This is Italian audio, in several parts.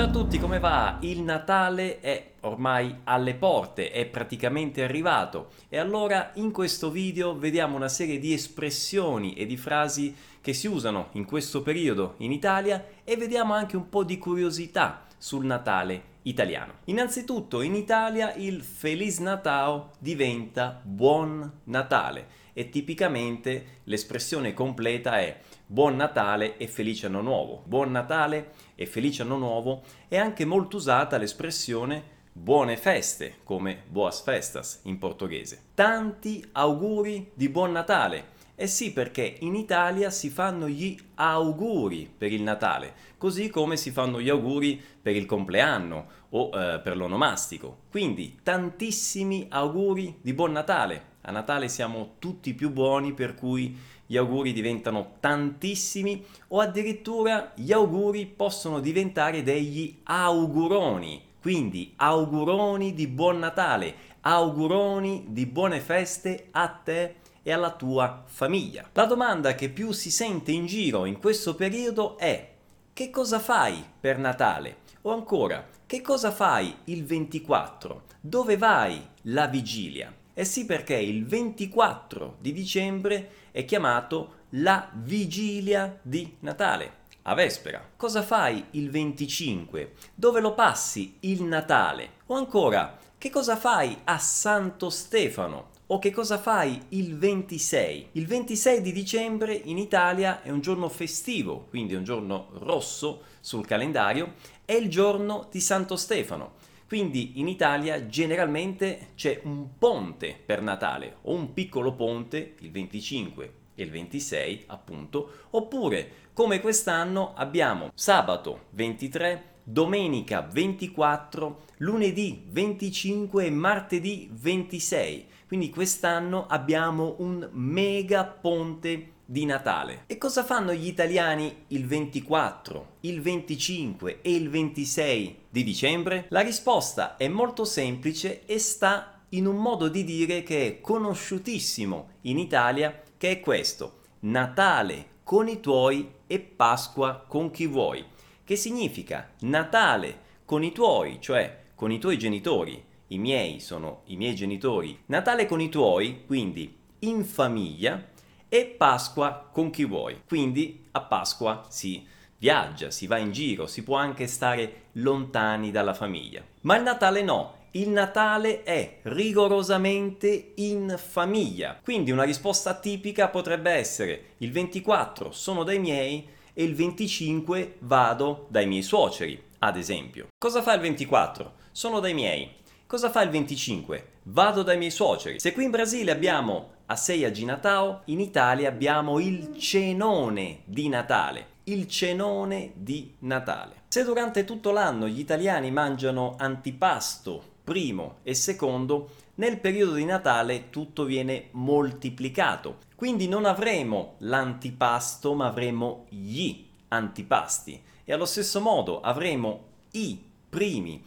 Ciao a tutti, come va? Il Natale è ormai alle porte, è praticamente arrivato e allora in questo video vediamo una serie di espressioni e di frasi che si usano in questo periodo in Italia e vediamo anche un po' di curiosità sul Natale italiano. Innanzitutto in Italia il Feliz Natao diventa Buon Natale e tipicamente l'espressione completa è Buon Natale e felice anno nuovo. Buon Natale e felice anno nuovo è anche molto usata l'espressione buone feste, come boas festas in portoghese. Tanti auguri di buon Natale. Eh sì, perché in Italia si fanno gli auguri per il Natale, così come si fanno gli auguri per il compleanno o eh, per l'onomastico. Quindi tantissimi auguri di buon Natale a Natale siamo tutti più buoni per cui gli auguri diventano tantissimi o addirittura gli auguri possono diventare degli auguroni. Quindi auguroni di buon Natale, auguroni di buone feste a te e alla tua famiglia. La domanda che più si sente in giro in questo periodo è che cosa fai per Natale? O ancora, che cosa fai il 24? Dove vai la vigilia? Eh sì perché il 24 di dicembre è chiamato la vigilia di Natale, a Vespera. Cosa fai il 25? Dove lo passi il Natale? O ancora, che cosa fai a Santo Stefano? O che cosa fai il 26? Il 26 di dicembre in Italia è un giorno festivo, quindi è un giorno rosso sul calendario, è il giorno di Santo Stefano. Quindi in Italia generalmente c'è un ponte per Natale o un piccolo ponte il 25 e il 26 appunto, oppure come quest'anno abbiamo sabato 23, domenica 24, lunedì 25 e martedì 26. Quindi quest'anno abbiamo un mega ponte di Natale. E cosa fanno gli italiani il 24, il 25 e il 26 di dicembre? La risposta è molto semplice e sta in un modo di dire che è conosciutissimo in Italia, che è questo. Natale con i tuoi e Pasqua con chi vuoi. Che significa Natale con i tuoi, cioè con i tuoi genitori. I miei sono i miei genitori. Natale con i tuoi, quindi in famiglia e Pasqua con chi vuoi. Quindi a Pasqua si viaggia, si va in giro, si può anche stare lontani dalla famiglia. Ma il Natale no, il Natale è rigorosamente in famiglia. Quindi una risposta tipica potrebbe essere il 24 sono dai miei e il 25 vado dai miei suoceri, ad esempio. Cosa fa il 24? Sono dai miei. Cosa fa il 25? Vado dai miei suoceri. Se qui in Brasile abbiamo a Seiya di Natale, in Italia abbiamo il cenone di Natale. Il cenone di Natale. Se durante tutto l'anno gli italiani mangiano antipasto primo e secondo, nel periodo di Natale tutto viene moltiplicato. Quindi non avremo l'antipasto, ma avremo gli antipasti. E allo stesso modo avremo i primi,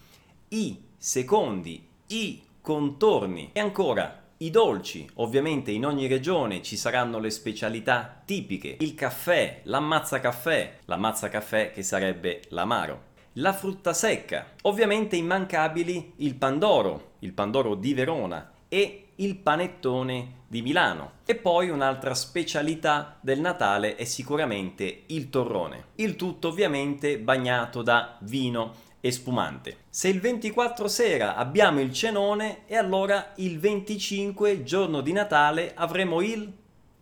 i secondi, i contorni e ancora i dolci, ovviamente in ogni regione ci saranno le specialità tipiche, il caffè, l'ammazza caffè, l'ammazza caffè che sarebbe l'amaro, la frutta secca, ovviamente immancabili il pandoro, il pandoro di Verona e il panettone di Milano. E poi un'altra specialità del Natale è sicuramente il torrone. Il tutto ovviamente bagnato da vino e spumante. Se il 24 sera abbiamo il cenone e allora il 25 giorno di Natale avremo il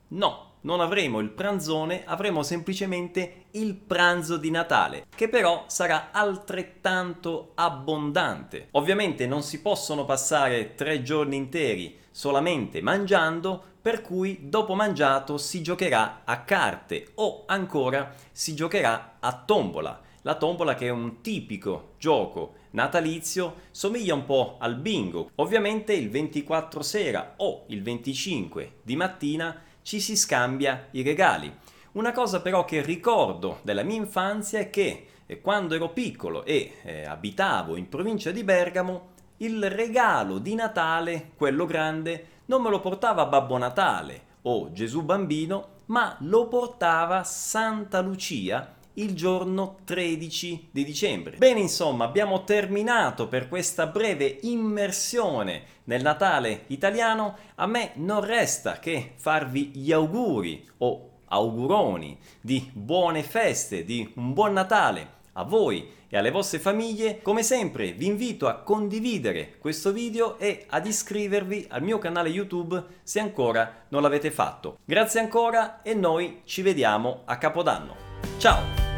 no. Non avremo il pranzone, avremo semplicemente il pranzo di Natale, che però sarà altrettanto abbondante. Ovviamente non si possono passare tre giorni interi solamente mangiando, per cui dopo mangiato si giocherà a carte o ancora si giocherà a tombola la tombola che è un tipico gioco natalizio somiglia un po' al bingo. Ovviamente il 24 sera o il 25 di mattina ci si scambia i regali. Una cosa però che ricordo della mia infanzia è che eh, quando ero piccolo e eh, abitavo in provincia di Bergamo, il regalo di Natale, quello grande, non me lo portava Babbo Natale o Gesù Bambino, ma lo portava Santa Lucia il giorno 13 di dicembre. Bene, insomma, abbiamo terminato per questa breve immersione nel Natale italiano. A me non resta che farvi gli auguri o auguroni di buone feste, di un buon Natale a voi e alle vostre famiglie. Come sempre vi invito a condividere questo video e ad iscrivervi al mio canale YouTube se ancora non l'avete fatto. Grazie ancora e noi ci vediamo a Capodanno. Ciao!